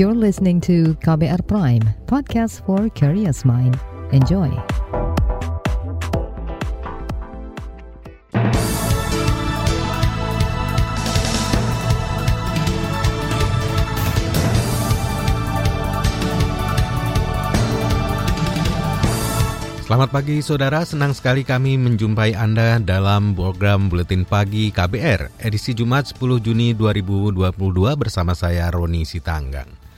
You're listening to KBR Prime, podcast for curious mind. Enjoy. Selamat pagi saudara, senang sekali kami menjumpai Anda dalam program Buletin Pagi KBR edisi Jumat 10 Juni 2022 bersama saya Roni Sitanggang.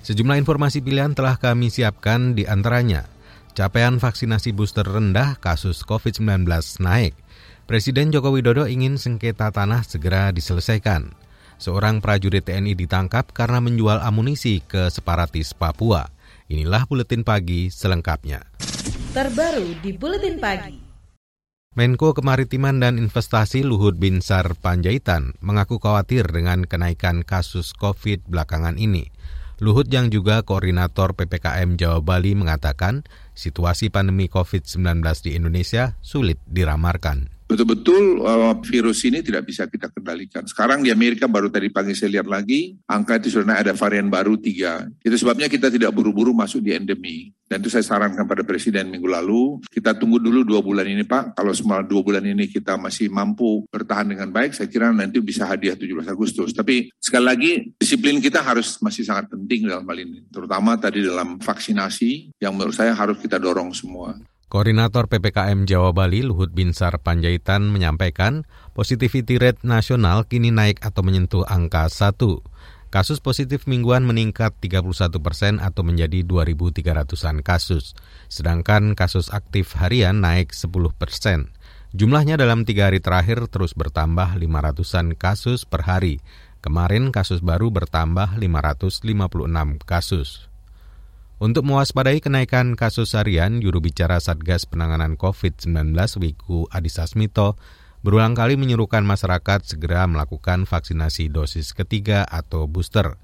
Sejumlah informasi pilihan telah kami siapkan di antaranya capaian vaksinasi booster rendah kasus COVID-19 naik. Presiden Joko Widodo ingin sengketa tanah segera diselesaikan. Seorang prajurit TNI ditangkap karena menjual amunisi ke separatis Papua. Inilah Buletin Pagi selengkapnya terbaru di Buletin Pagi. Menko Kemaritiman dan Investasi Luhut Binsar Panjaitan mengaku khawatir dengan kenaikan kasus COVID belakangan ini. Luhut yang juga koordinator PPKM Jawa Bali mengatakan situasi pandemi COVID-19 di Indonesia sulit diramarkan betul-betul uh, virus ini tidak bisa kita kendalikan. Sekarang di Amerika baru tadi pagi saya lihat lagi, angka itu sudah ada varian baru tiga. Itu sebabnya kita tidak buru-buru masuk di endemi. Dan itu saya sarankan pada Presiden minggu lalu, kita tunggu dulu dua bulan ini Pak. Kalau semua dua bulan ini kita masih mampu bertahan dengan baik, saya kira nanti bisa hadiah 17 Agustus. Tapi sekali lagi, disiplin kita harus masih sangat penting dalam hal ini. Terutama tadi dalam vaksinasi, yang menurut saya harus kita dorong semua. Koordinator PPKM Jawa Bali Luhut Binsar Panjaitan menyampaikan positivity rate nasional kini naik atau menyentuh angka 1. Kasus positif mingguan meningkat 31 persen atau menjadi 2.300-an kasus. Sedangkan kasus aktif harian naik 10 persen. Jumlahnya dalam tiga hari terakhir terus bertambah 500-an kasus per hari. Kemarin kasus baru bertambah 556 kasus. Untuk mewaspadai kenaikan kasus harian, juru bicara Satgas Penanganan COVID-19 Wiku Adhisa Smito berulang kali menyuruhkan masyarakat segera melakukan vaksinasi dosis ketiga atau booster.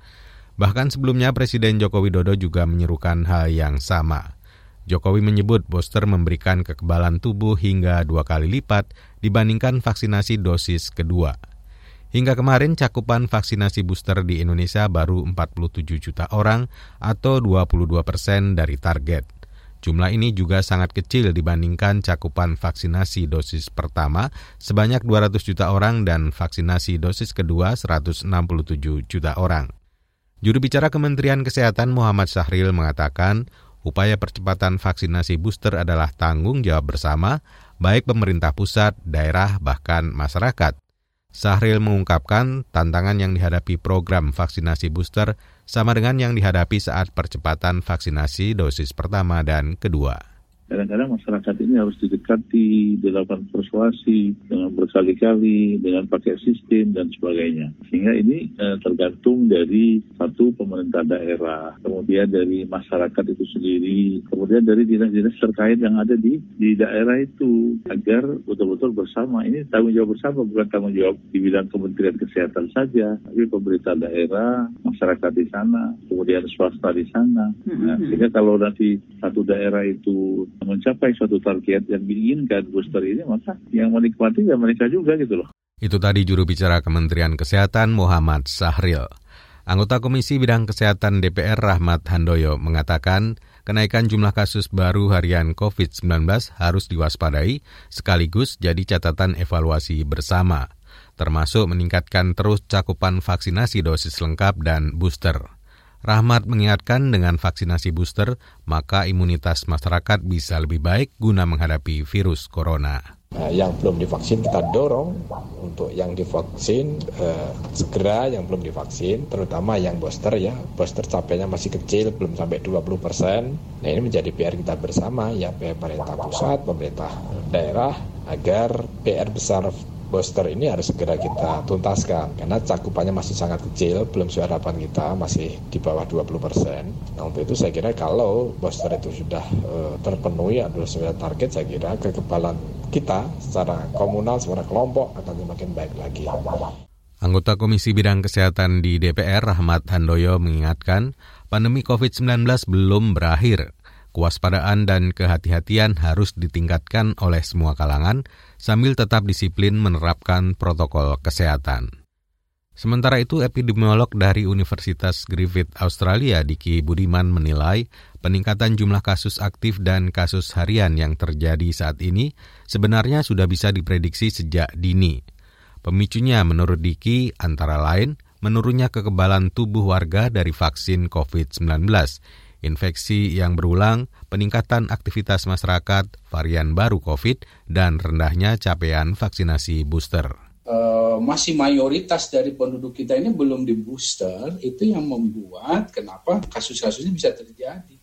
Bahkan sebelumnya Presiden Joko Widodo juga menyerukan hal yang sama. Jokowi menyebut booster memberikan kekebalan tubuh hingga dua kali lipat dibandingkan vaksinasi dosis kedua. Hingga kemarin cakupan vaksinasi booster di Indonesia baru 47 juta orang atau 22 persen dari target. Jumlah ini juga sangat kecil dibandingkan cakupan vaksinasi dosis pertama sebanyak 200 juta orang dan vaksinasi dosis kedua 167 juta orang. Juru bicara Kementerian Kesehatan Muhammad Sahril mengatakan, upaya percepatan vaksinasi booster adalah tanggung jawab bersama, baik pemerintah pusat, daerah, bahkan masyarakat. Sahril mengungkapkan tantangan yang dihadapi program vaksinasi booster sama dengan yang dihadapi saat percepatan vaksinasi dosis pertama dan kedua kadang-kadang masyarakat ini harus didekati, dilakukan persuasi dengan berkali-kali, dengan pakai sistem dan sebagainya. Sehingga ini eh, tergantung dari satu pemerintah daerah, kemudian dari masyarakat itu sendiri, kemudian dari dinas-dinas terkait yang ada di di daerah itu agar betul-betul bersama. Ini tanggung jawab bersama bukan tanggung jawab di bidang Kementerian Kesehatan saja, tapi pemerintah daerah, masyarakat di sana, kemudian swasta di sana. Nah, sehingga kalau nanti satu daerah itu mencapai suatu target yang diinginkan booster ini, maka yang menikmati ya mereka juga gitu loh. Itu tadi juru bicara Kementerian Kesehatan Muhammad Sahril. Anggota Komisi Bidang Kesehatan DPR Rahmat Handoyo mengatakan kenaikan jumlah kasus baru harian COVID-19 harus diwaspadai sekaligus jadi catatan evaluasi bersama, termasuk meningkatkan terus cakupan vaksinasi dosis lengkap dan booster. Rahmat mengingatkan dengan vaksinasi booster, maka imunitas masyarakat bisa lebih baik guna menghadapi virus corona. Nah, yang belum divaksin kita dorong untuk yang divaksin eh, segera yang belum divaksin, terutama yang booster ya. Booster capainya masih kecil, belum sampai 20 persen. Nah ini menjadi PR kita bersama ya pemerintah pusat, pemerintah daerah agar PR besar booster ini harus segera kita tuntaskan karena cakupannya masih sangat kecil, belum sesuai harapan kita, masih di bawah 20 persen. Nah untuk itu saya kira kalau booster itu sudah uh, terpenuhi atau sesuai target, saya kira kekebalan kita secara komunal, secara kelompok akan semakin baik lagi. Anggota Komisi Bidang Kesehatan di DPR, Rahmat Handoyo, mengingatkan pandemi COVID-19 belum berakhir. Kewaspadaan dan kehati-hatian harus ditingkatkan oleh semua kalangan sambil tetap disiplin menerapkan protokol kesehatan. Sementara itu, epidemiolog dari Universitas Griffith Australia, Diki Budiman, menilai peningkatan jumlah kasus aktif dan kasus harian yang terjadi saat ini sebenarnya sudah bisa diprediksi sejak dini. Pemicunya menurut Diki antara lain menurunnya kekebalan tubuh warga dari vaksin COVID-19, infeksi yang berulang, peningkatan aktivitas masyarakat, varian baru COVID, dan rendahnya capaian vaksinasi booster. Eh, masih mayoritas dari penduduk kita ini belum di booster, itu yang membuat kenapa kasus-kasus ini bisa terjadi.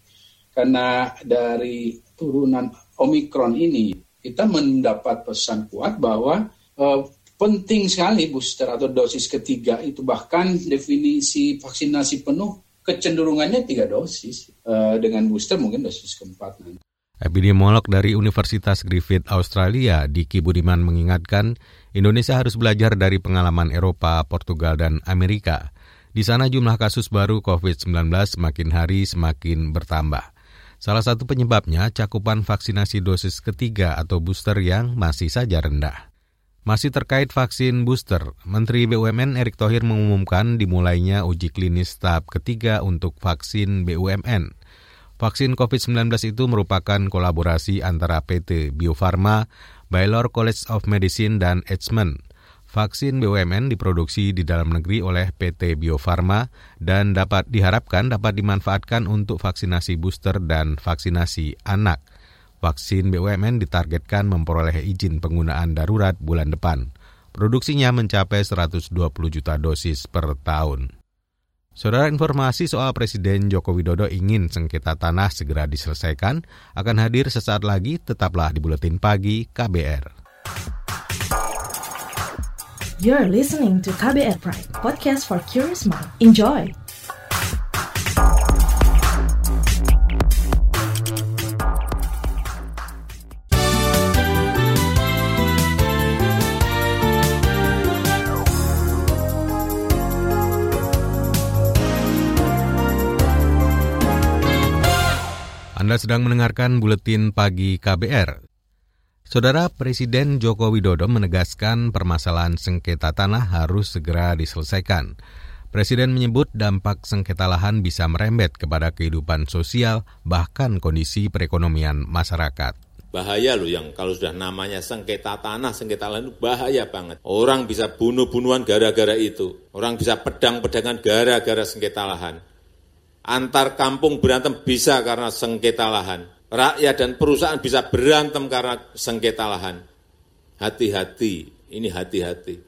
Karena dari turunan Omikron ini, kita mendapat pesan kuat bahwa uh, penting sekali booster atau dosis ketiga itu bahkan definisi vaksinasi penuh kecenderungannya tiga dosis uh, dengan booster mungkin dosis keempat nanti. Epidemiolog dari Universitas Griffith Australia, Diki Budiman mengingatkan, Indonesia harus belajar dari pengalaman Eropa, Portugal, dan Amerika. Di sana jumlah kasus baru COVID-19 semakin hari semakin bertambah. Salah satu penyebabnya cakupan vaksinasi dosis ketiga atau booster yang masih saja rendah. Masih terkait vaksin booster, Menteri BUMN Erick Thohir mengumumkan dimulainya uji klinis tahap ketiga untuk vaksin BUMN. Vaksin COVID-19 itu merupakan kolaborasi antara PT Bio Farma, Baylor College of Medicine, dan Eijkman. Vaksin BUMN diproduksi di dalam negeri oleh PT Bio Farma dan dapat diharapkan dapat dimanfaatkan untuk vaksinasi booster dan vaksinasi anak. Vaksin BUMN ditargetkan memperoleh izin penggunaan darurat bulan depan. Produksinya mencapai 120 juta dosis per tahun. Saudara informasi soal Presiden Joko Widodo ingin sengketa tanah segera diselesaikan akan hadir sesaat lagi tetaplah di Buletin Pagi KBR. You're listening to KBR Pride, podcast for curious mind. Enjoy! Anda sedang mendengarkan buletin pagi KBR. Saudara Presiden Joko Widodo menegaskan permasalahan sengketa tanah harus segera diselesaikan. Presiden menyebut dampak sengketa lahan bisa merembet kepada kehidupan sosial bahkan kondisi perekonomian masyarakat. Bahaya loh yang kalau sudah namanya sengketa tanah, sengketa lahan itu bahaya banget. Orang bisa bunuh-bunuhan gara-gara itu. Orang bisa pedang-pedangan gara-gara sengketa lahan antar kampung berantem bisa karena sengketa lahan. Rakyat dan perusahaan bisa berantem karena sengketa lahan. Hati-hati, ini hati-hati.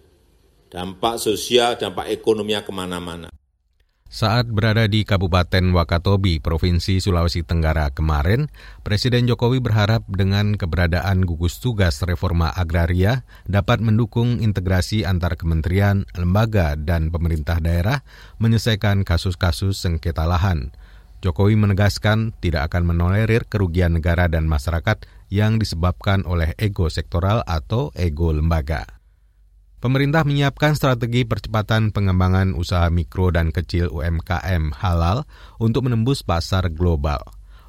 Dampak sosial, dampak ekonominya ke mana-mana. Saat berada di Kabupaten Wakatobi, Provinsi Sulawesi Tenggara kemarin, Presiden Jokowi berharap dengan keberadaan gugus tugas reforma agraria dapat mendukung integrasi antar kementerian, lembaga, dan pemerintah daerah menyelesaikan kasus-kasus sengketa lahan. Jokowi menegaskan tidak akan menolerir kerugian negara dan masyarakat yang disebabkan oleh ego sektoral atau ego lembaga. Pemerintah menyiapkan strategi percepatan pengembangan usaha mikro dan kecil UMKM halal untuk menembus pasar global.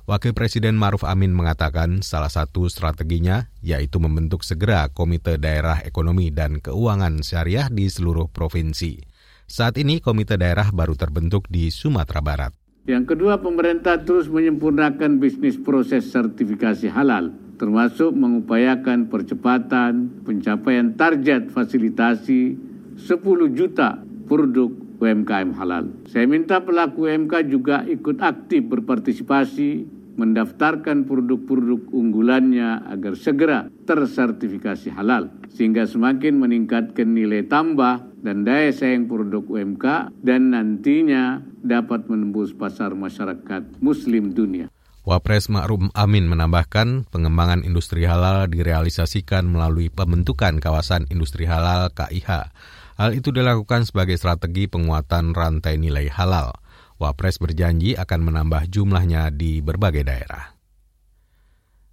Wakil Presiden Maruf Amin mengatakan salah satu strateginya yaitu membentuk segera Komite Daerah Ekonomi dan Keuangan Syariah di seluruh provinsi. Saat ini Komite Daerah baru terbentuk di Sumatera Barat. Yang kedua, pemerintah terus menyempurnakan bisnis proses sertifikasi halal termasuk mengupayakan percepatan pencapaian target fasilitasi 10 juta produk UMKM halal. Saya minta pelaku UMK juga ikut aktif berpartisipasi mendaftarkan produk-produk unggulannya agar segera tersertifikasi halal sehingga semakin meningkatkan nilai tambah dan daya saing produk UMK dan nantinya dapat menembus pasar masyarakat muslim dunia. Wapres Ma'ruf Amin menambahkan pengembangan industri halal direalisasikan melalui pembentukan kawasan industri halal KIH. Hal itu dilakukan sebagai strategi penguatan rantai nilai halal. Wapres berjanji akan menambah jumlahnya di berbagai daerah.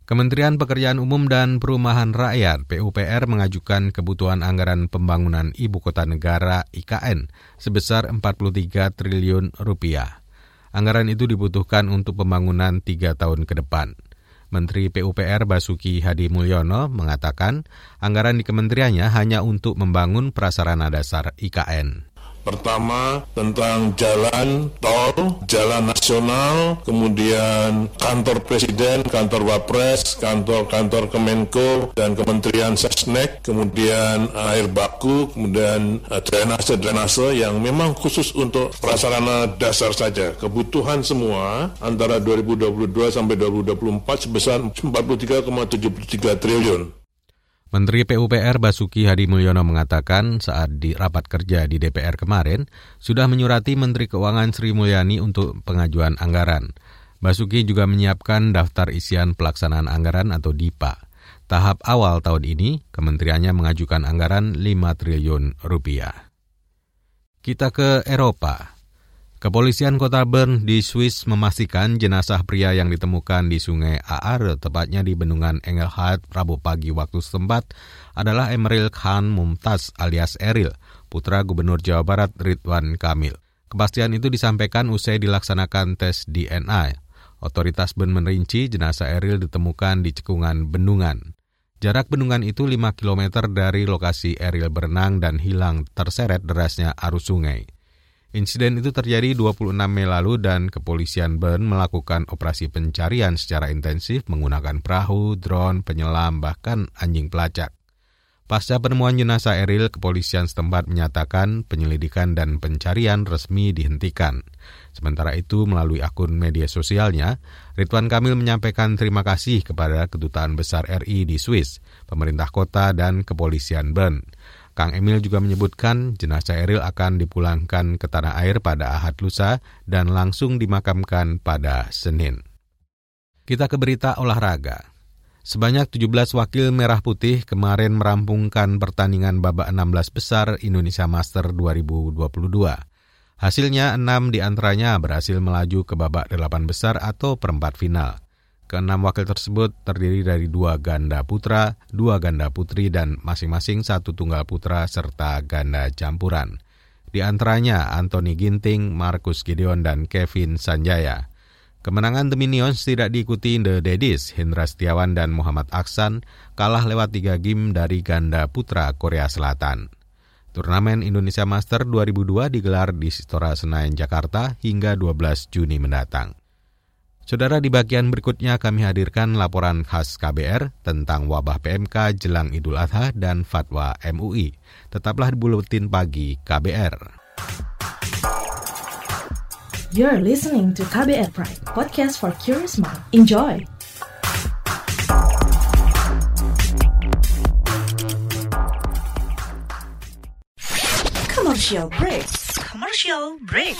Kementerian Pekerjaan Umum dan Perumahan Rakyat PUPR mengajukan kebutuhan anggaran pembangunan ibu kota negara IKN sebesar 43 triliun rupiah. Anggaran itu dibutuhkan untuk pembangunan tiga tahun ke depan. Menteri PUPR Basuki Hadi Mulyono mengatakan anggaran di kementeriannya hanya untuk membangun prasarana dasar IKN. Pertama tentang jalan tol, jalan nasional, kemudian kantor presiden, kantor wapres, kantor-kantor Kemenko dan Kementerian Sesnek, kemudian air baku, kemudian eh, drainase-drainase yang memang khusus untuk prasarana dasar saja. Kebutuhan semua antara 2022 sampai 2024 sebesar 43,73 triliun. Menteri PUPR Basuki Hadi Mulyono mengatakan saat di rapat kerja di DPR kemarin sudah menyurati Menteri Keuangan Sri Mulyani untuk pengajuan anggaran. Basuki juga menyiapkan daftar isian pelaksanaan anggaran atau DIPA. Tahap awal tahun ini, kementeriannya mengajukan anggaran 5 triliun rupiah. Kita ke Eropa. Kepolisian kota Bern di Swiss memastikan jenazah pria yang ditemukan di sungai Aare, tepatnya di bendungan Engelhard, Rabu pagi waktu setempat, adalah Emeril Khan Mumtaz alias Eril, putra Gubernur Jawa Barat Ridwan Kamil. Kepastian itu disampaikan usai dilaksanakan tes DNA. Otoritas Bern merinci jenazah Eril ditemukan di cekungan bendungan. Jarak bendungan itu 5 km dari lokasi Eril berenang dan hilang terseret derasnya arus sungai. Insiden itu terjadi 26 Mei lalu dan kepolisian Bern melakukan operasi pencarian secara intensif menggunakan perahu, drone, penyelam, bahkan anjing pelacak. Pasca penemuan jenazah Eril, kepolisian setempat menyatakan penyelidikan dan pencarian resmi dihentikan. Sementara itu, melalui akun media sosialnya, Ridwan Kamil menyampaikan terima kasih kepada Kedutaan Besar RI di Swiss, pemerintah kota, dan kepolisian Bern. Kang Emil juga menyebutkan jenazah Eril akan dipulangkan ke tanah air pada Ahad lusa dan langsung dimakamkan pada Senin. Kita ke berita olahraga. Sebanyak 17 wakil merah putih kemarin merampungkan pertandingan babak 16 besar Indonesia Master 2022. Hasilnya 6 di antaranya berhasil melaju ke babak 8 besar atau perempat final. Keenam wakil tersebut terdiri dari dua ganda putra, dua ganda putri, dan masing-masing satu tunggal putra serta ganda campuran. Di antaranya Anthony Ginting, Markus Gideon, dan Kevin Sanjaya. Kemenangan The Minions tidak diikuti The Daddies, Hendra Setiawan, dan Muhammad Aksan, kalah lewat tiga game dari ganda putra Korea Selatan. Turnamen Indonesia Master 2002 digelar di Stora Senayan, Jakarta hingga 12 Juni mendatang. Saudara di bagian berikutnya kami hadirkan laporan khas KBR tentang wabah PMK jelang Idul Adha dan fatwa MUI. Tetaplah di Buletin Pagi KBR. You're listening to KBR Pride, podcast for curious mind. Enjoy! Commercial break. Commercial break.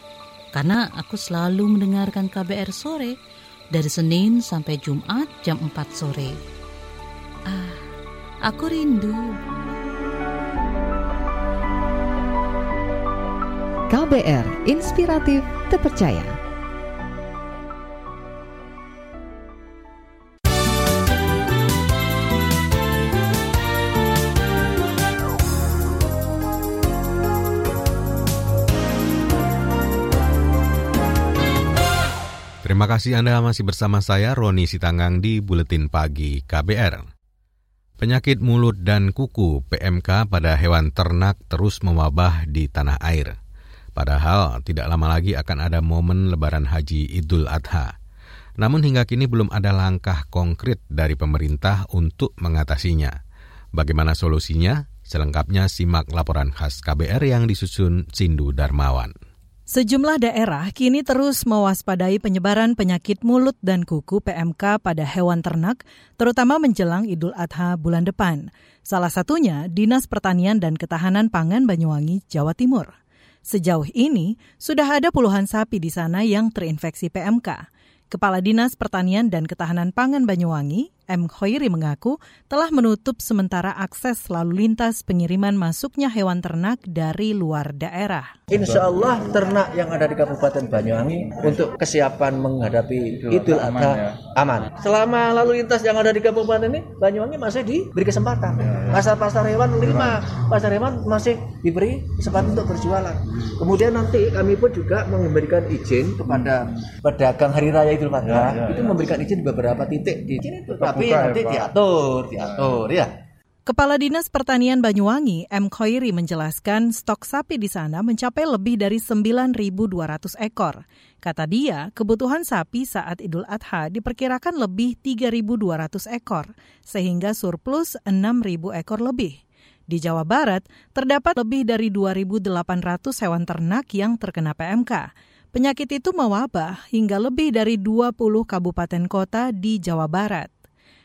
karena aku selalu mendengarkan KBR sore dari Senin sampai Jumat jam 4 sore. Ah, aku rindu. KBR Inspiratif Terpercaya. Terima kasih Anda masih bersama saya Roni Sitanggang di Buletin Pagi KBR. Penyakit mulut dan kuku PMK pada hewan ternak terus mewabah di tanah air. Padahal tidak lama lagi akan ada momen lebaran haji Idul Adha. Namun hingga kini belum ada langkah konkret dari pemerintah untuk mengatasinya. Bagaimana solusinya? Selengkapnya simak laporan khas KBR yang disusun Sindu Darmawan. Sejumlah daerah kini terus mewaspadai penyebaran penyakit mulut dan kuku PMK pada hewan ternak, terutama menjelang Idul Adha bulan depan. Salah satunya Dinas Pertanian dan Ketahanan Pangan Banyuwangi, Jawa Timur. Sejauh ini, sudah ada puluhan sapi di sana yang terinfeksi PMK. Kepala Dinas Pertanian dan Ketahanan Pangan Banyuwangi, M. Khoiri mengaku telah menutup sementara akses lalu lintas pengiriman masuknya hewan ternak dari luar daerah. Insya Allah ternak yang ada di Kabupaten Banyuwangi untuk kesiapan menghadapi Idul Adha ya. aman. Selama lalu lintas yang ada di Kabupaten ini, Banyuwangi masih diberi kesempatan. Pasar-pasar hewan lima, pasar hewan masih diberi kesempatan untuk berjualan. Kemudian nanti kami pun juga memberikan izin kepada pedagang hari raya Idul Adha ya, ya, itu ya. memberikan izin di beberapa titik di sini tapi nanti diatur, diatur ya. Kepala Dinas Pertanian Banyuwangi, M. Khoiri menjelaskan stok sapi di sana mencapai lebih dari 9.200 ekor. Kata dia, kebutuhan sapi saat Idul Adha diperkirakan lebih 3.200 ekor, sehingga surplus 6.000 ekor lebih. Di Jawa Barat, terdapat lebih dari 2.800 hewan ternak yang terkena PMK. Penyakit itu mewabah hingga lebih dari 20 kabupaten kota di Jawa Barat.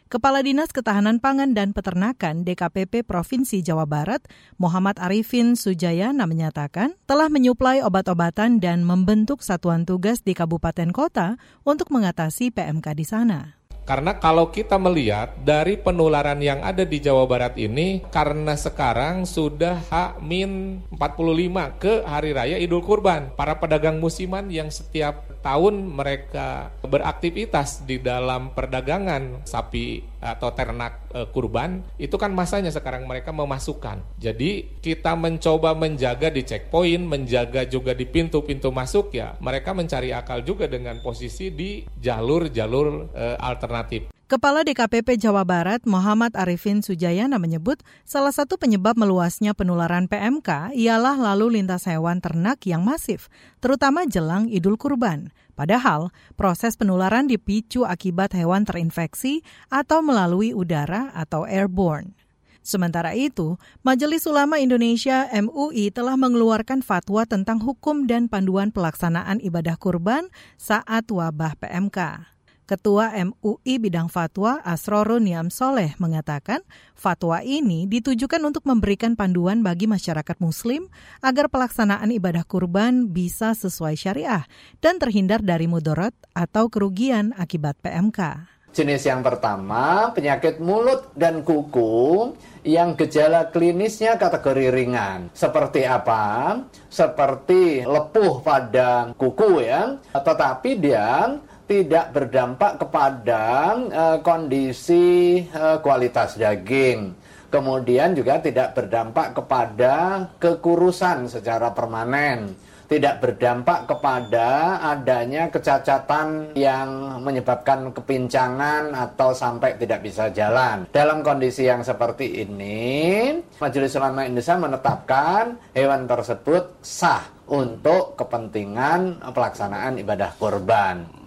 Kepala Dinas Ketahanan Pangan dan Peternakan DKPP Provinsi Jawa Barat, Muhammad Arifin Sujayana menyatakan telah menyuplai obat-obatan dan membentuk satuan tugas di kabupaten kota untuk mengatasi PMK di sana. Karena kalau kita melihat dari penularan yang ada di Jawa Barat ini karena sekarang sudah H-45 ke hari raya Idul Kurban. Para pedagang musiman yang setiap tahun mereka beraktivitas di dalam perdagangan sapi atau ternak e, kurban itu kan masanya sekarang mereka memasukkan. Jadi kita mencoba menjaga di checkpoint, menjaga juga di pintu-pintu masuk ya. Mereka mencari akal juga dengan posisi di jalur-jalur e, alternatif. Kepala DKPP Jawa Barat Muhammad Arifin Sujayana menyebut salah satu penyebab meluasnya penularan PMK ialah lalu lintas hewan ternak yang masif, terutama jelang Idul Kurban. Padahal proses penularan dipicu akibat hewan terinfeksi atau melalui udara atau airborne. Sementara itu, Majelis Ulama Indonesia MUI telah mengeluarkan fatwa tentang hukum dan panduan pelaksanaan ibadah kurban saat wabah PMK. Ketua MUI Bidang Fatwa Asrorun Niam Soleh mengatakan fatwa ini ditujukan untuk memberikan panduan bagi masyarakat muslim agar pelaksanaan ibadah kurban bisa sesuai syariah dan terhindar dari mudarat atau kerugian akibat PMK. Jenis yang pertama, penyakit mulut dan kuku yang gejala klinisnya kategori ringan. Seperti apa? Seperti lepuh pada kuku ya, tetapi dia tidak berdampak kepada uh, kondisi uh, kualitas daging. Kemudian juga tidak berdampak kepada kekurusan secara permanen. Tidak berdampak kepada adanya kecacatan yang menyebabkan kepincangan atau sampai tidak bisa jalan. Dalam kondisi yang seperti ini, Majelis Ulama Indonesia menetapkan hewan tersebut sah untuk kepentingan pelaksanaan ibadah kurban.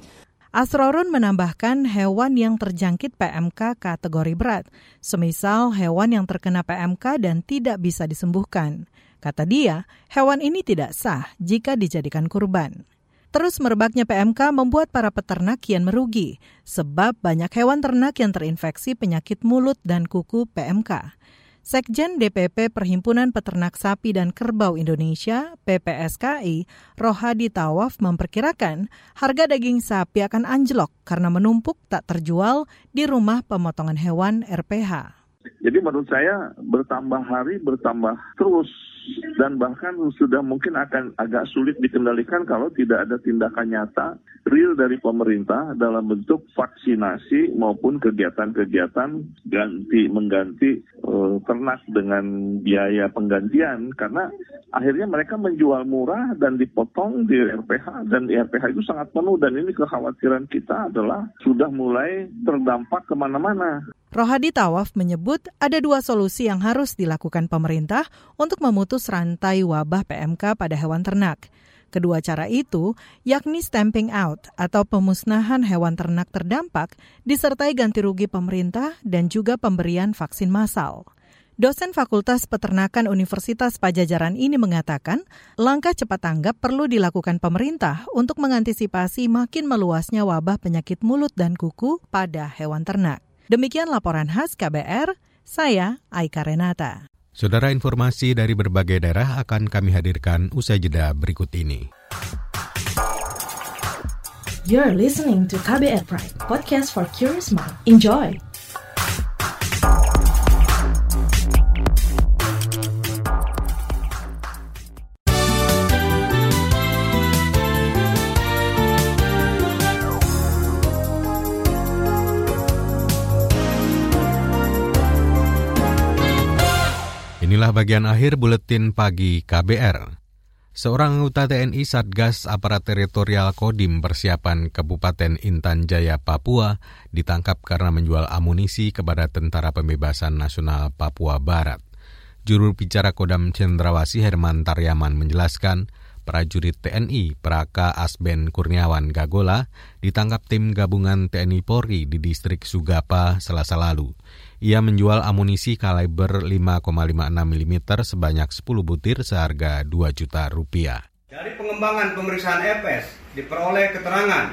Asrorun menambahkan hewan yang terjangkit PMK kategori berat, semisal hewan yang terkena PMK dan tidak bisa disembuhkan. Kata dia, hewan ini tidak sah jika dijadikan kurban. Terus merebaknya PMK membuat para peternak kian merugi, sebab banyak hewan ternak yang terinfeksi penyakit mulut dan kuku PMK. Sekjen DPP Perhimpunan Peternak Sapi dan Kerbau Indonesia (PPSKI), Rohadi Tawaf memperkirakan harga daging sapi akan anjlok karena menumpuk tak terjual di rumah pemotongan hewan RPH. Jadi menurut saya bertambah hari bertambah terus dan bahkan sudah mungkin akan agak sulit dikendalikan kalau tidak ada tindakan nyata real dari pemerintah dalam bentuk vaksinasi maupun kegiatan-kegiatan ganti mengganti uh, ternak dengan biaya penggantian karena akhirnya mereka menjual murah dan dipotong di RPH dan di RPH itu sangat penuh dan ini kekhawatiran kita adalah sudah mulai terdampak ke mana-mana. Rohadi Tawaf menyebut ada dua solusi yang harus dilakukan pemerintah untuk memutus rantai wabah PMK pada hewan ternak. Kedua cara itu yakni stamping out atau pemusnahan hewan ternak terdampak disertai ganti rugi pemerintah dan juga pemberian vaksin massal. Dosen Fakultas Peternakan Universitas Pajajaran ini mengatakan, langkah cepat tanggap perlu dilakukan pemerintah untuk mengantisipasi makin meluasnya wabah penyakit mulut dan kuku pada hewan ternak. Demikian laporan khas KBR, saya Aika Renata. Saudara informasi dari berbagai daerah akan kami hadirkan usai jeda berikut ini. You're listening to KBR Pride, podcast for curious mind. Enjoy! Inilah bagian akhir buletin pagi KBR. Seorang anggota TNI Satgas Aparat Teritorial Kodim persiapan Kabupaten Intan Jaya, Papua ditangkap karena menjual amunisi kepada Tentara Pembebasan Nasional Papua Barat. Juru bicara Kodam Cendrawasi Herman Taryaman menjelaskan, prajurit TNI Praka Asben Kurniawan Gagola ditangkap tim gabungan TNI Polri di distrik Sugapa selasa lalu. Ia menjual amunisi kaliber 5,56 mm sebanyak 10 butir seharga 2 juta rupiah. Dari pengembangan pemeriksaan FS diperoleh keterangan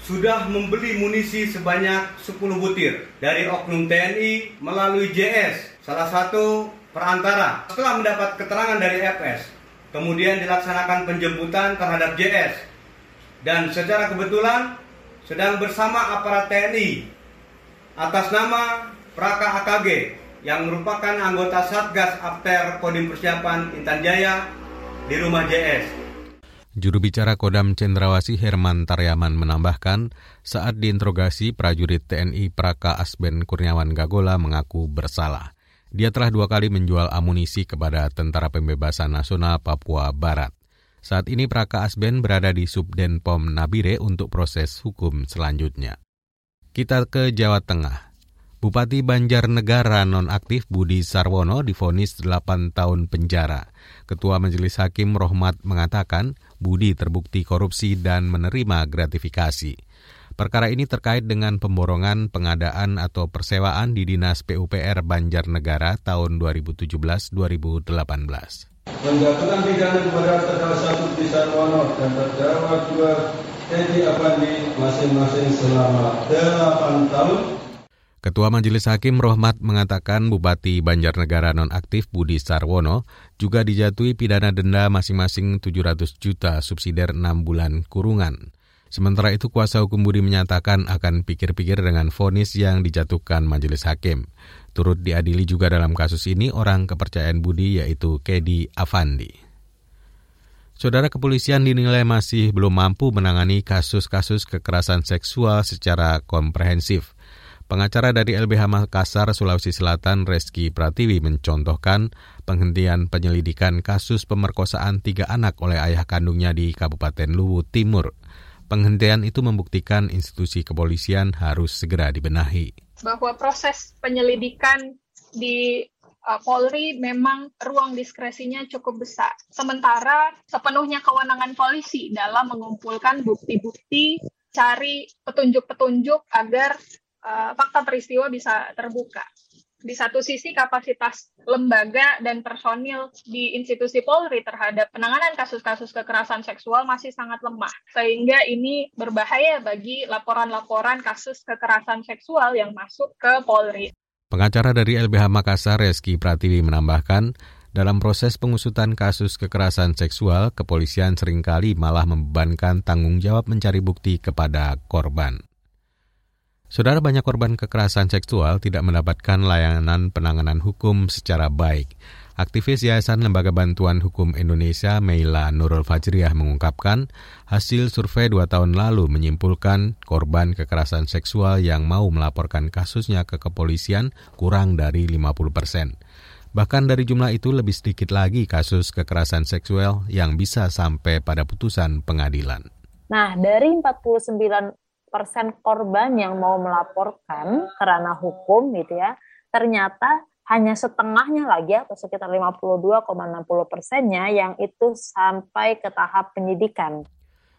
sudah membeli munisi sebanyak 10 butir dari oknum TNI melalui JS, salah satu perantara. Setelah mendapat keterangan dari FS, kemudian dilaksanakan penjemputan terhadap JS dan secara kebetulan sedang bersama aparat TNI atas nama Praka AKG yang merupakan anggota Satgas Apter Kodim Persiapan Intan Jaya di rumah JS. Juru bicara Kodam Cendrawasi Herman Taryaman menambahkan, saat diinterogasi prajurit TNI Praka Asben Kurniawan Gagola mengaku bersalah. Dia telah dua kali menjual amunisi kepada Tentara Pembebasan Nasional Papua Barat. Saat ini Praka Asben berada di Subden Pom Nabire untuk proses hukum selanjutnya. Kita ke Jawa Tengah. Bupati Banjarnegara nonaktif Budi Sarwono difonis 8 tahun penjara. Ketua Majelis Hakim Rohmat mengatakan Budi terbukti korupsi dan menerima gratifikasi. Perkara ini terkait dengan pemborongan pengadaan atau persewaan di Dinas PUPR Banjarnegara tahun 2017-2018. Menjatuhkan pidana kepada terdakwa satu Sarwono dan terdakwa dua Edi Apandi masing-masing selama 8 tahun Ketua Majelis Hakim Rohmat mengatakan Bupati Banjarnegara nonaktif Budi Sarwono juga dijatuhi pidana denda masing-masing 700 juta subsidiar 6 bulan kurungan. Sementara itu kuasa hukum Budi menyatakan akan pikir-pikir dengan vonis yang dijatuhkan majelis hakim. Turut diadili juga dalam kasus ini orang kepercayaan Budi yaitu Kedi Avandi. Saudara kepolisian dinilai masih belum mampu menangani kasus-kasus kekerasan seksual secara komprehensif. Pengacara dari LBH Makassar, Sulawesi Selatan, Reski Pratiwi mencontohkan penghentian penyelidikan kasus pemerkosaan tiga anak oleh ayah kandungnya di Kabupaten Luwu Timur. Penghentian itu membuktikan institusi kepolisian harus segera dibenahi. Bahwa proses penyelidikan di uh, Polri memang ruang diskresinya cukup besar. Sementara sepenuhnya kewenangan polisi dalam mengumpulkan bukti-bukti, cari petunjuk-petunjuk agar uh, fakta peristiwa bisa terbuka di satu sisi kapasitas lembaga dan personil di institusi Polri terhadap penanganan kasus-kasus kekerasan seksual masih sangat lemah sehingga ini berbahaya bagi laporan-laporan kasus kekerasan seksual yang masuk ke Polri. Pengacara dari LBH Makassar Reski Pratiwi menambahkan, dalam proses pengusutan kasus kekerasan seksual, kepolisian sering kali malah membebankan tanggung jawab mencari bukti kepada korban. Saudara banyak korban kekerasan seksual tidak mendapatkan layanan penanganan hukum secara baik. Aktivis Yayasan Lembaga Bantuan Hukum Indonesia Meila Nurul Fajriah mengungkapkan hasil survei dua tahun lalu menyimpulkan korban kekerasan seksual yang mau melaporkan kasusnya ke kepolisian kurang dari 50 persen. Bahkan dari jumlah itu lebih sedikit lagi kasus kekerasan seksual yang bisa sampai pada putusan pengadilan. Nah, dari 49 persen korban yang mau melaporkan karena hukum gitu ya, ternyata hanya setengahnya lagi atau sekitar 52,60 persennya yang itu sampai ke tahap penyidikan.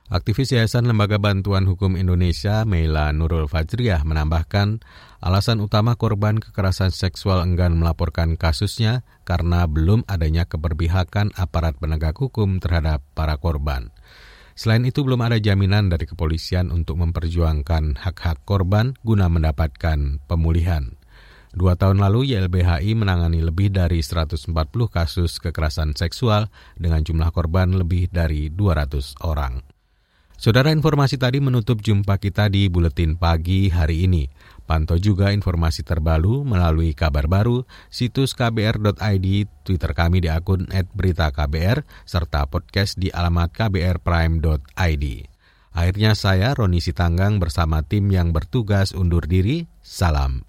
Aktivis Yayasan Lembaga Bantuan Hukum Indonesia, Meila Nurul Fajriah, menambahkan alasan utama korban kekerasan seksual enggan melaporkan kasusnya karena belum adanya keberpihakan aparat penegak hukum terhadap para korban. Selain itu belum ada jaminan dari kepolisian untuk memperjuangkan hak-hak korban guna mendapatkan pemulihan. Dua tahun lalu YLBHI menangani lebih dari 140 kasus kekerasan seksual dengan jumlah korban lebih dari 200 orang. Saudara informasi tadi menutup jumpa kita di Buletin Pagi hari ini. Pantau juga informasi terbaru melalui kabar baru, situs kbr.id, Twitter kami di akun @beritaKBR, serta podcast di alamat kbrprime.id. Akhirnya saya, Roni Sitanggang, bersama tim yang bertugas undur diri. Salam.